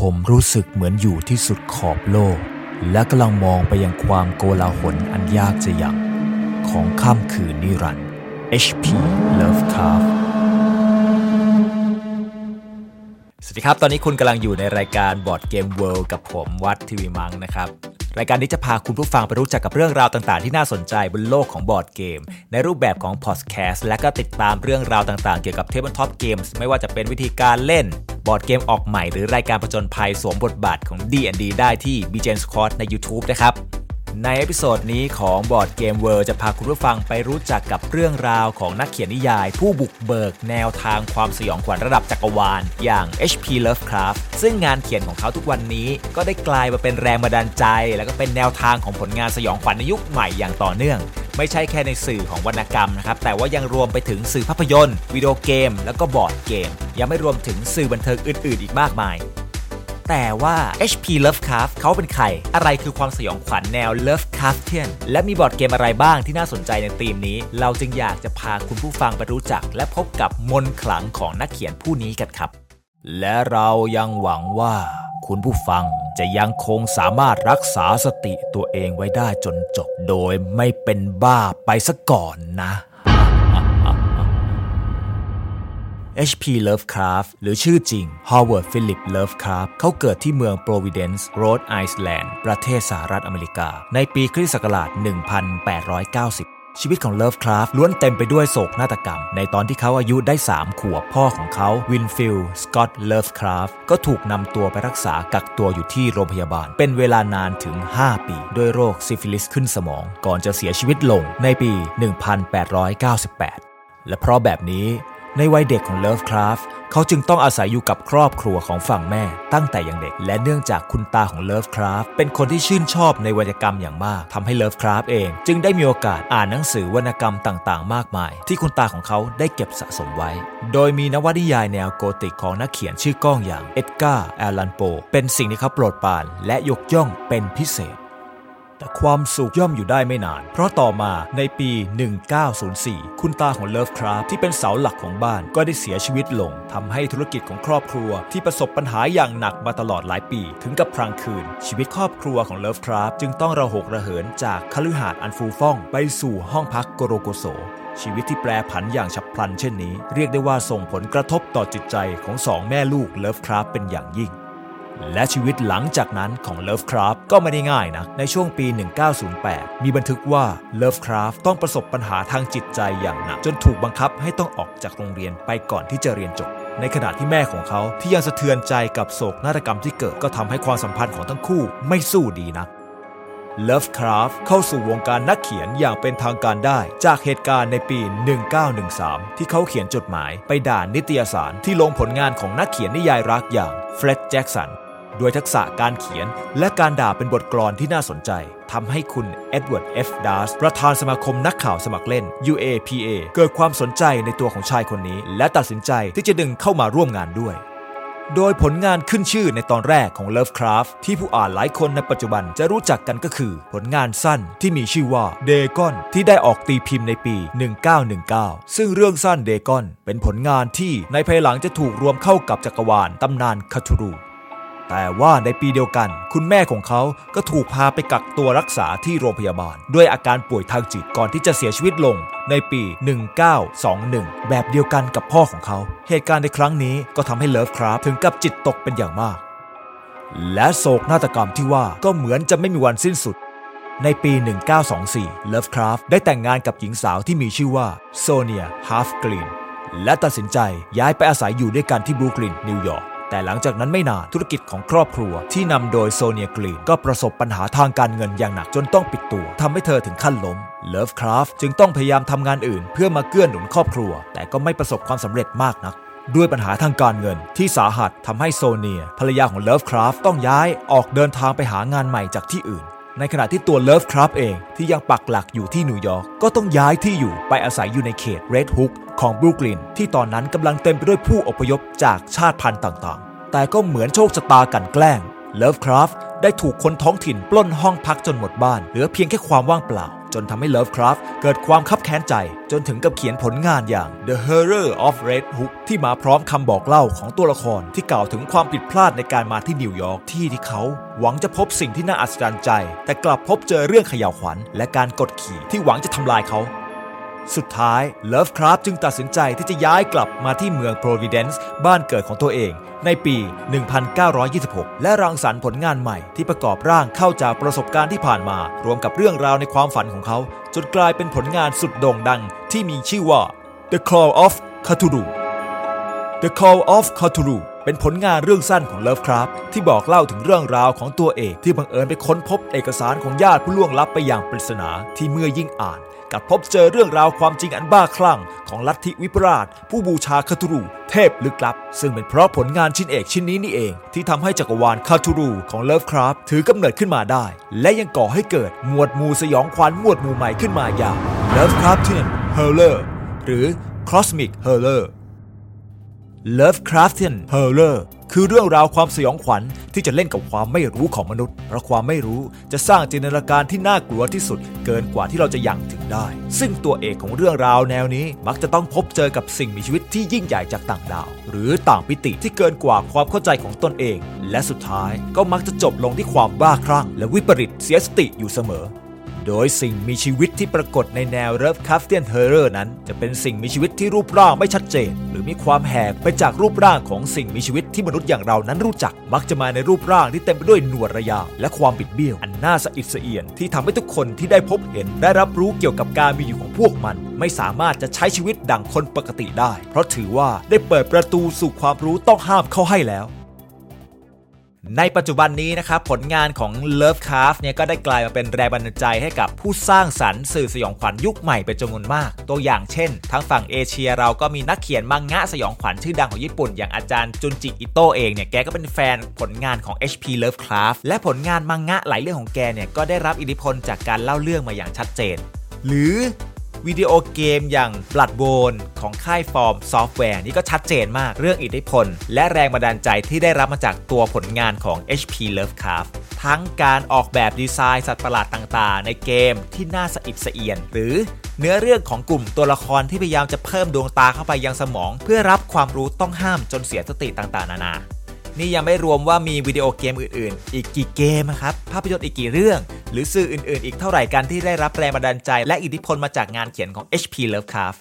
ผมรู้สึกเหมือนอยู่ที่สุดขอบโลก และกำลังมองไปยังความโกลาหลอันยากจะหยั่งของค่ำคืนนิรันดร์ H.P. Lovecraft สวัสดีครับ ตอนนี้คุณกำลังอยู่ในรายการ Board Game World กับผมวัดทีวีมังนะครับ รายการนี้จะพาคุณผู้ฟังไปรู้จักกับเรื่องราวต่างๆ ที่น่าสนใจบนโลกของบอร์ดเกม ในรูปแบบของพอดแคสต์และก็ติดตามเรื่องราวต่างๆ เกี่ยวกับ tabletop games ไม่ว่าจะเป็นวิธีการเล่น บอร์ดเกมออกใหม่หรือรายการผจญภัยสวมบทบาทของ D&D ได้ที่ BGN Squad ใน YouTube นะครับ ใน episode นี้ของ Board Game World จะพาคุณผู้ฟังไปรู้จักกับเรื่องราวของนักเขียนนิยาย ผู้บุกเบิกแนวทางความสยองขวัญระดับจักรวาล อย่าง H.P. Lovecraft ซึ่งงานเขียนของเขาทุกวันนี้ก็ได้กลายมาเป็นแรงบันดาลใจ และก็เป็นแนวทางของผลงานสยองขวัญในยุคใหม่อย่างต่อเนื่องไม่ใช่แค่ในสื่อของวรรณกรรมนะครับ แต่ว่ายังรวมไปถึงสื่อภาพยนตร์ วิดีโอเกม แล้วก็บอร์ดเกม ยังไม่รวมถึงสื่อบันเทิงอื่น ๆ อีกมากมาย แต่ว่า H.P. Lovecraft เขาเป็นใคร อะไรคือความสยองขวัญแนว Lovecraftian และมีบอร์ดเกมอะไรบ้างที่น่าสนใจในธีมนี้ เราจึงอยากจะพาคุณผู้ฟังไปรู้จัก และพบกับมนต์ขลังของนักเขียนผู้นี้กันครับ และเรายังหวังว่า คุณผู้ฟังจะยังคงสามารถรักษาสติตัวเองไว้ได้จนจบ โดยไม่เป็นบ้าไปซะก่อนนะ H.P. Lovecraft หรือชื่อจริง Howard Philip Lovecraft เขาเกิดที่เมือง Providence Rhode Island ประเทศสหรัฐอเมริกา ในปีคริสต์ศักราช 1890ชีวิตของ Lovecraft ล้วนเต็มไปด้วยโศกนาฏกรรม ในตอนที่เขาอายุได้ 3 ขวบพ่อของเขา Winfield Scott Lovecraft ก็ถูกนำตัวไปรักษากักตัวอยู่ที่โรงพยาบาล เป็นเวลานานถึง 5 ปี ด้วยโรคซิฟิลิสขึ้นสมอง ก่อนจะเสียชีวิตลงในปี 1898 และเพราะแบบนี้ ในวัยเด็กของเลิฟคราฟเขาจึงต้องอาศัยอยู่กับครอบครัวของฝั่งแม่ตั้งแต่ยังเด็ก และเนื่องจากคุณตาของเลิฟคราฟเป็นคนที่ชื่นชอบในวรรณกรรมอย่างมากทำให้เลิฟคราฟเอง จึงได้มีโอกาสอ่านหนังสือวรรณกรรมต่างๆ มากมาย ที่คุณตาของเขาได้เก็บสะสมไว้ โดยมีนวนิยายแนวโกธิกของนักเขียนชื่อก้องอย่างเอ็ดการ์แอลลันโป เป็นสิ่งที่เขาโปรดปรานและยกย่องเป็นพิเศษ แต่ความสุขย่อมอยู่ได้ไม่นาน เพราะต่อมาในปี 1904 คุณตาของเลิฟคราฟที่เป็นเสาหลักของบ้านก็ได้เสียชีวิตลงทำให้ธุรกิจของครอบครัวที่ประสบปัญหาอย่างหนักมาตลอดหลายปี ถึงกับพรางคืน ชีวิตครอบครัวของเลิฟคราฟจึงต้องระหกระเหินจากคฤหาสน์อันฟูฟ่อง ไปสู่ห้องพักโกโรโกโซชีวิตที่แปรผันอย่างฉับพลันเช่นนี้ เรียกได้ว่าส่งผลกระทบต่อจิตใจของสองแม่ลูกเลิฟคราฟเป็นอย่างยิ่ง และชีวิตหลังจากนั้นของ Lovecraft ก็ไม่ได้ง่ายนะ ในช่วงปี 1908 มีบันทึกว่า Lovecraft ต้องประสบปัญหาทางจิตใจอย่างหนัก จนถูกบังคับให้ต้องออกจากโรงเรียนไปก่อนที่จะเรียนจบ ในขณะที่แม่ของเขาที่ยังสะเทือนใจกับโศกนาฏกรรมที่เกิดก็ทำให้ความสัมพันธ์ของทั้งคู่ไม่สู้ดีนัก Lovecraft เข้าสู่วงการนักเขียนอย่างเป็นทางการได้ จากเหตุการณ์ในปี 1913 ที่เขาเขียนจดหมายไปด่านิตยสารที่ลงผลงานของนักเขียนนิยายรักอย่างเฟร็ดแจ็กสัน ด้วยทักษะการเขียน และการด่าเป็นบทกลอนที่น่าสนใจทำให้คุณเอ็ดเวิร์ดเอฟดาสประธานสมาคมนักข่าวสมัครเล่น UAPA เกิดความสนใจในตัวของชายคนนี้ และตัดสินใจที่จะดึงเข้ามาร่วมงานด้วย โดยผลงานขึ้นชื่อในตอนแรกของ Lovecraft ที่ผู้อ่านหลายคนในปัจจุบันจะรู้จักกันก็คือ ผลงานสั้นที่มีชื่อว่าเดกอนที่ได้ออกตีพิมพ์ในปี 1919 ซึ่งเรื่องสั้นเดกอนเป็นผลงานที่ในภายหลังจะถูกรวมเข้ากับจักรวาลตำนานคาทูรู แต่ว่าในปีเดียวกัน คุณแม่ของเขาก็ถูกพาไปกักตัวรักษาที่โรงพยาบาล ด้วยอาการป่วยทางจิตก่อนที่จะเสียชีวิตลงในปี 1921 แบบเดียวกันกับพ่อของเขา เหตุการณ์ในครั้งนี้ก็ทำให้เลิฟคราฟถึงกับจิตตกเป็นอย่างมาก และโศกนาฏกรรมที่ว่าก็เหมือนจะไม่มีวันสิ้นสุด ในปี 1924 Lovecraft ได้แต่งงานกับหญิงสาวที่มีชื่อว่าโซเนียฮาฟกรีนและตัดสินใจย้ายไปอาศัยอยู่ด้วยกันที่บรูคลินนิวยอร์ก แต่หลังจากนั้นไม่นานธุรกิจของครอบครัว ที่นำโดยโซเนียกรีนก็ประสบปัญหาทางการเงินอย่างหนักจนต้องปิดตัวทำให้เธอถึงขั้นล้มเลิฟคราฟจึงต้องพยายามทำงานอื่น เพื่อมาเกื้อหนุนครอบครัว แต่ก็ไม่ประสบความสำเร็จมากนัก ด้วยปัญหาทางการเงินที่สาหัสทำให้โซเนียภรรยาของเลิฟคราฟต้องย้ายออกเดินทางไปหางานใหม่จากที่อื่น ในขณะที่ตัวเลิฟคราฟเองที่ยังปักหลักอยู่ที่นิวยอร์กก็ต้องย้ายที่อยู่ไปอาศัยอยู่ในเขตเรดฮุกของบรูกลินที่ตอนนั้นกำลังเต็มไปด้วยผู้อพยพจากชาติพันธุ์ต่างๆ แต่ก็เหมือนโชคชะตากลั่นแกล้งเลิฟคราฟได้ถูกคนท้องถิ่นปล้นห้องพักจนหมดบ้าน เหลือเพียงแค่ความว่างเปล่า จนทำให้เลิฟคราฟเกิดความคับแค้นใจ จนถึงกับเขียนผลงานอย่าง The Horror of Red Hook ที่มาพร้อมคำบอกเล่าของตัวละครที่กล่าวถึงความผิดพลาดในการมาที่นิวยอร์กที่ที่เขาหวังจะพบสิ่งที่น่าอัศจรรย์ใจ แต่กลับพบเจอเรื่องเขย่าวขวัญ และการกดขี่ที่หวังจะทำลายเขา สุดท้ายเลิฟคราฟจึงตัดสินใจที่จะย้ายกลับมาที่เมืองโปรวิเดนซ์บ้านเกิดของตัวเอง ในปี 1926 และรังสรรค์ผลงานใหม่ที่ประกอบร่างเข้าจากประสบการณ์ที่ผ่านมา รวมกับเรื่องราวในความฝันของเขา จนกลายเป็นผลงานสุดโด่งดังที่มีชื่อว่า The Call of Cthulhu The Call of Cthulhu เป็นผลงานเรื่องสั้นของ Lovecraft ที่บอกเล่าถึงเรื่องราวของตัวเอกที่บังเอิญไปค้นพบเอกสารของญาติผู้ล่วงลับไปอย่างปริศนาที่เมื่อยิ่งอ่านกับพบเจอเรื่องราวความจริงอันบ้าคลั่งของลัทธิวิปราช ผู้บูชาคาทูรูเทพลึกลับ ซึ่งเป็นเพราะผลงานชิ้นเอกชิ้นนี้นี่เอง ที่ทำให้จักรวาลคาทูรูของเลิฟคราฟถือกำเนิดขึ้นมาได้ และยังก่อให้เกิดหมวดหมู่สยองขวัญหมวดหมู่ใหม่ขึ้นมาอย่างLovecraftian Horror หรือ Cosmic Horror Lovecraftian Horror คือเรื่องราวความสยองขวัญที่จะเล่นกับความไม่รู้ของมนุษย์ เพราะความไม่รู้จะสร้างจินตนาการที่น่ากลัวที่สุด เกินกว่าที่เราจะหยั่งถึงได้ ซึ่งตัวเอกของเรื่องราวแนวนี้มักจะต้องพบเจอกับสิ่งมีชีวิตที่ยิ่งใหญ่จากต่างดาว หรือต่างมิติที่เกินกว่าความเข้าใจของตนเอง และสุดท้ายก็มักจะจบลงที่ความบ้าคลั่งและวิปริตเสียสติอยู่เสมอ โดยสิ่งมีชีวิตที่ปรากฏในแนว Lovecraftian Horror นั้น จะเป็นสิ่งมีชีวิตที่รูปร่างไม่ชัดเจน หรือมีความแหกไปจากรูปร่างของสิ่งมีชีวิตที่มนุษย์อย่างเรานั้นรู้จัก มักจะมาในรูปร่างที่เต็มไปด้วยหนวดระยางและความบิดเบี้ยว อันน่าสะอิดสะเอียนที่ทำให้ทุกคนที่ได้พบเห็นได้รับรู้เกี่ยวกับการมีอยู่ของพวกมัน ไม่สามารถจะใช้ชีวิตดังคนปกติได้ เพราะถือว่าได้เปิดประตูสู่ความรู้ต้องห้ามเข้าให้แล้ว ในปัจจุบันนี้นะครับผลงานของ Lovecraft เนี่ยก็ได้กลายมาเป็นแรงบันดาลใจให้กับผู้สร้างสรรค์สื่อสยองขวัญยุคใหม่เป็นจำนวนมาก ตัวอย่างเช่น ทั้งฝั่งเอเชียเราก็มีนักเขียนมังงะสยองขวัญชื่อดังของญี่ปุ่น อย่างอาจารย์จุนจิอิโตเองเนี่ยแกก็เป็นแฟนผลงานของ H.P. Lovecraft และผลงานมังงะหลายเรื่องของแกเนี่ยก็ได้รับอิทธิพลจากการเล่าเรื่องมาอย่างชัดเจน หรือ วิดีโอเกมอย่าง Bloodborne ของค่าย FromSoftware นี่ก็ชัดเจนมากเรื่องอิทธิพล และแรงบันดาลใจที่ได้รับมาจากตัวผลงานของ H.P. Lovecraft ทั้งการออกแบบดีไซน์สัตว์ประหลาดต่างๆ ในเกมที่น่าสะอิดสะเอียน หรือเนื้อเรื่องของกลุ่มตัวละครที่พยายามจะเพิ่มดวงตาเข้าไปยังสมอง เพื่อรับความรู้ต้องห้ามจนเสียสติต่างๆ นานา นี่ยังไม่รวมว่ามีวิดีโอเกมอื่นๆ อีกกี่เกมครับ ภาพยนตร์อีกกี่เรื่อง หรือสื่ออื่นๆ อีกเท่าไหร่กันที่ได้รับแรงบันดาลใจ และอิทธิพลมาจากงานเขียนของ H.P. Lovecraft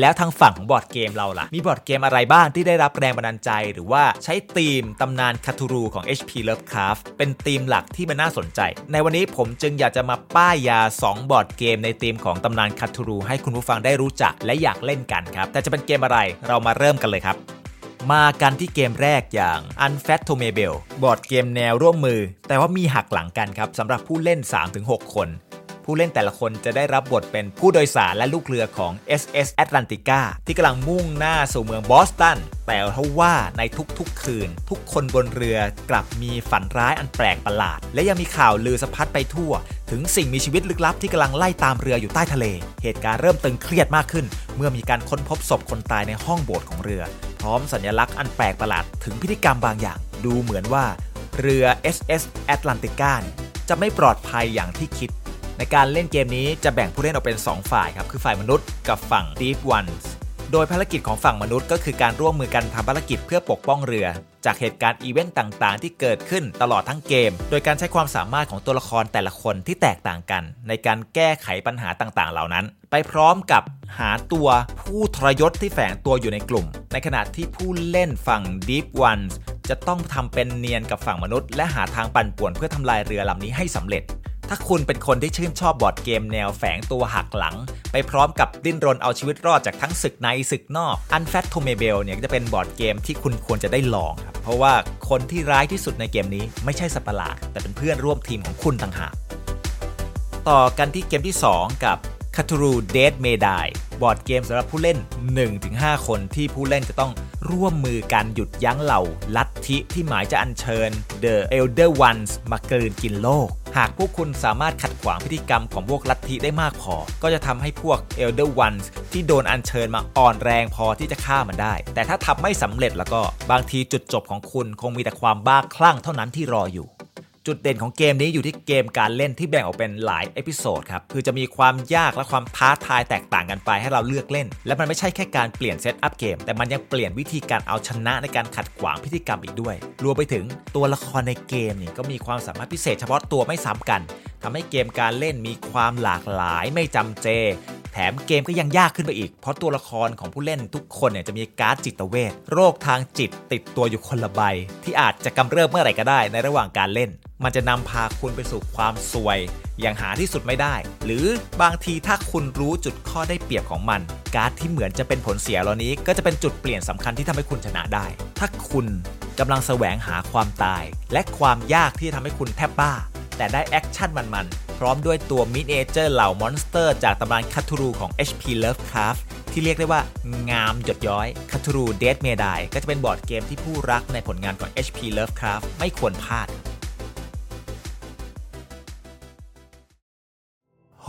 แล้วทางฝั่งของบอร์ดเกมเราล่ะ มีบอร์ดเกมอะไรบ้างที่ได้รับแรงบันดาลใจ หรือว่าใช้ธีมตำนาน Cthulhu ของ H.P. Lovecraft เป็นธีมหลักที่มันน่าสนใจ ในวันนี้ผมจึงอยากจะมาป้ายยา 2 บอร์ดเกมในธีมของตำนาน Cthulhu ให้คุณผู้ฟังได้รู้จักและอยากเล่นกันครับ แต่จะเป็นเกมอะไรเรามาเริ่มกันเลยครับ มากันที่เกมแรกอย่าง Unfathomable บอร์ดเกมแนวร่วมมือ แต่ว่ามีหักหลังกันครับสำหรับผู้เล่น 3-6 คน ผู้เล่นแต่ละคนจะได้รับบทเป็นผู้โดยสารและลูกเรือของ SS Atlantica ที่กำลังมุ่งหน้าสู่เมืองบอสตัน แต่เทว่าในทุกๆคืน ทุกคนบนเรือกลับมีฝันร้ายอันแปลกประหลาด และยังมีข่าวลือสะพัดไปทั่ว ถึงสิ่งมีชีวิตลึกลับที่กำลังไล่ตามเรืออยู่ใต้ทะเล เหตุการณ์เริ่มตึงเครียดมากขึ้น เมื่อมีการค้นพบศพคนตายในห้องโบสถ์ของเรือ พร้อมสัญลักษณ์อันแปลกประหลาดถึงพิธีกรรมบางอย่าง ดูเหมือนว่า เรือ SS Atlantica จะไม่ปลอดภัยอย่างที่คิด ในการเล่นเกมนี้จะแบ่งผู้เล่นออกเป็น 2 ฝ่ายครับ คือฝ่ายมนุษย์กับฝั่ง Deep Ones โดยภารกิจของฝั่งมนุษย์ก็คือการร่วมมือกันทำภารกิจเพื่อปกป้องเรือ จากเหตุการณ์อีเวนต์ต่างๆ ที่เกิดขึ้นตลอดทั้งเกม โดยการใช้ความสามารถของตัวละครแต่ละคนที่แตกต่างกัน ในการแก้ไขปัญหาต่างๆ เหล่านั้น ไปพร้อมกับหาตัวผู้ทรยศที่แฝงตัวอยู่ในกลุ่ม ในขณะที่ผู้เล่นฝั่ง Deep Ones จะต้องทำเป็นเนียนกับฝั่งมนุษย์ และหาทางปั่นป่วนเพื่อทำลายเรือลำนี้ให้สำเร็จ ถ้าคุณเป็นคนที่ชื่นชอบบอร์ดเกมแนวแฝงตัวหักหลัง ไปพร้อมกับดิ้นรนเอาชีวิตรอดจากทั้งศึกในศึกนอก Unfathomable เนี่ยจะเป็นบอร์ดเกมที่คุณควรจะได้ลองครับ เพราะว่าคนที่ร้ายที่สุดในเกมนี้ไม่ใช่สัปหลาดแต่เป็นเพื่อนร่วมทีมของคุณต่างหาก ต่อกันที่เกมที่ 2 กับ c a t u r u Dead May Die บอร์ดเกมสำหรับผู้เล่น 1-5 คนที่ผู้เล่นจะต้องร่วมมือกันหยุดยั้งเหล่าลัทธิที่หมายจะอัญเชิญ The Elder Ones มากลืนกินโลก หากพวกคุณสามารถขัดขวางพฤติกรรมของพวกลัทธิได้มากพอ ก็จะทำให้พวก Elder Ones ที่โดนอัญเชิญมาอ่อนแรงพอที่จะฆ่ามันได้ แต่ถ้าทำไม่สำเร็จแล้วก็บางทีจุดจบของคุณคงมีแต่ความบ้าคลั่งเท่านั้นที่รออยู่ จุดเด่นของเกมนี้อยู่ที่เกมการเล่นที่แบ่งออกเป็นหลาย episode ครับ คือจะมีความยากและความท้าทายแตกต่างกันไปให้เราเลือกเล่น และมันไม่ใช่แค่การเปลี่ยน setup เกม แต่มันยังเปลี่ยนวิธีการเอาชนะในการขัดขวางพิธีกรรมอีกด้วย รวมไปถึงตัวละครในเกมนี่ก็มีความสามารถพิเศษเฉพาะตัวไม่ซ้ำกันทำให้เกมการเล่นมีความหลากหลายไม่จำเจ แถมเกมก็ยังยากขึ้นไปอีก เพราะตัวละครของผู้เล่นทุกคนเนี่ยจะมีการ์ดจิตเวทโรคทางจิตติดตัวอยู่คนละใบ ที่อาจจะกำเริบเมื่อไหร่ก็ได้ในระหว่างการเล่น มันจะนำพาคุณไปสู่ความซวย อย่างหาที่สุดไม่ได้ หรือบางทีถ้าคุณรู้จุดข้อได้เปรียบของมัน การ์ดที่เหมือนจะเป็นผลเสียเหล่านี้ ก็จะเป็นจุดเปลี่ยนสำคัญที่ทำให้คุณชนะได้ ถ้าคุณกำลังแสวงหาความตาย และความยากที่ทำให้คุณแทบบ้า แต่ได้ action มันๆ พร้อมด้วยตัว miniature เหล่า monster จากตำนาน Cthulhu ของ HP Lovecraft ที่เรียกได้ว่างามหยดย้อยคัตทูรูเดดเมดายก็จะเป็นบอร์ดเกมที่ผู้รักในผลงานของ HP Lovecraft ไม่ควรพลาด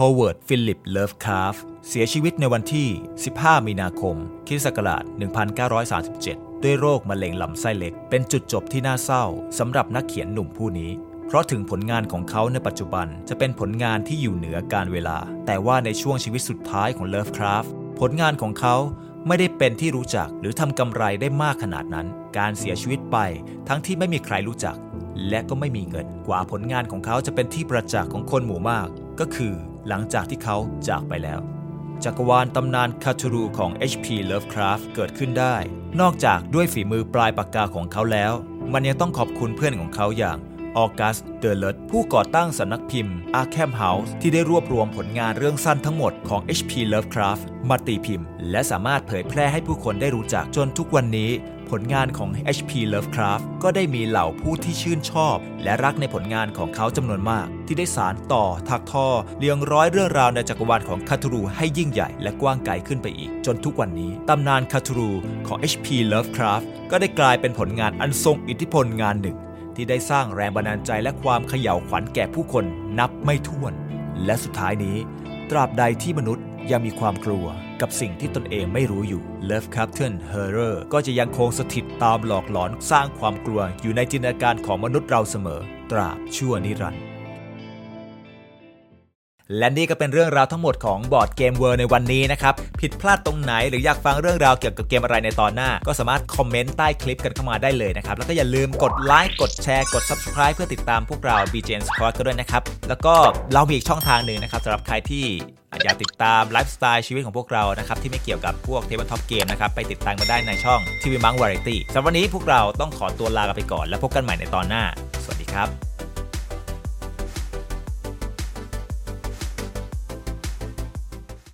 Howard Philip Lovecraft เสียชีวิตในวันที่ 15 มีนาคมคิศักราช 1937 ด้วยโรคมะเร็งลำไส้เล็ก เป็นจุดจบที่น่าเศร้าสำหรับนักเขียนหนุ่มผู้นี้ เพราะถึงผลงานของเขาในปัจจุบันจะเป็นผลงานที่อยู่เหนือการเวลา แต่ว่าในช่วงชีวิตสุดท้ายของ Lovecraft ผลงานของเขาไม่ได้เป็นที่รู้จักหรือทำกำไรได้มากขนาดนั้น การเสียชีวิตไปทั้งที่ไม่มีใครรู้จัก และก็ไม่มีเงิน กว่าผลงานของเขาจะเป็นที่ประจักษ์ของคนหมู่มาก ก็คือ หลังจากที่เขาจากไปแล้ว จักรวาลตำนานคาทูรูของ H.P. Lovecraft เกิดขึ้นได้ นอกจากด้วยฝีมือปลายปากกาของเขาแล้ว มันยังต้องขอบคุณเพื่อนของเขาอย่าง ออกัส เดลเลตผู้ก่อตั้งสำนักพิมพ์ Arkham House ที่ได้รวบรวมผลงานเรื่องสั้นทั้งหมดของ H.P. Lovecraft มาตีพิมพ์ และสามารถเผยแพร่ให้ผู้คนได้รู้จักจนทุกวันนี้ ผลงานของ H.P. Lovecraft ก็ได้มีเหล่าผู้ที่ชื่นชอบ และรักในผลงานของเขาจำนวนมาก ที่ได้สารต่อถักทอเรียงร้อยเรื่องราวในจักรวาลของคาทูรูให้ยิ่งใหญ่และกว้างไกลขึ้นไปอีก จนทุกวันนี้ตำนานคาทูรูของ H.P. Lovecraft ก็ได้กลายเป็นผลงานอันทรงอิทธิพลงานหนึ่ง ที่ได้สร้างแรงบันดาลใจและความเขย่าวขวัญแก่ผู้คนนับไม่ถ้วน และสุดท้ายนี้ ตราบใดที่มนุษย์ยังมีความกลัวกับสิ่งที่ตนเองไม่รู้อยู่ Lovecraftian Horror ก็จะยังคงสถิตตามหลอกหลอนสร้างความกลัวอยู่ในจินตนาการของมนุษย์เราเสมอ ตราบชั่วนิรันดร์ และนี่ก็เป็นเรื่องราวทั้งหมดของ Board Game World ในวันนี้นะครับ ผิดพลาดตรงไหนหรืออยากฟังเรื่องราวเกี่ยวกับเกมอะไรในตอนหน้า ก็สามารถคอมเมนต์ใต้คลิปกันเข้ามาได้เลยนะครับ แล้วก็อย่าลืมกดไลค์กดแชร์กด Subscribe เพื่อติดตามพวกเรา BGN Squad กันด้วยนะครับ แล้วก็เรามีอีกช่องทางหนึ่งนะครับสำหรับใครที่อยากติดตามไลฟ์สไตล์ชีวิตของพวกเรานะครับที่ไม่เกี่ยวกับพวก tabletop game นะครับไปติดตามมาได้ในช่องทีวีมังวาไรตี้สำหรับวันนี้พวกเราต้องขอตัวลากันไปก่อน แล้วพบกันใหม่ในตอนหน้า สวัสดีครับ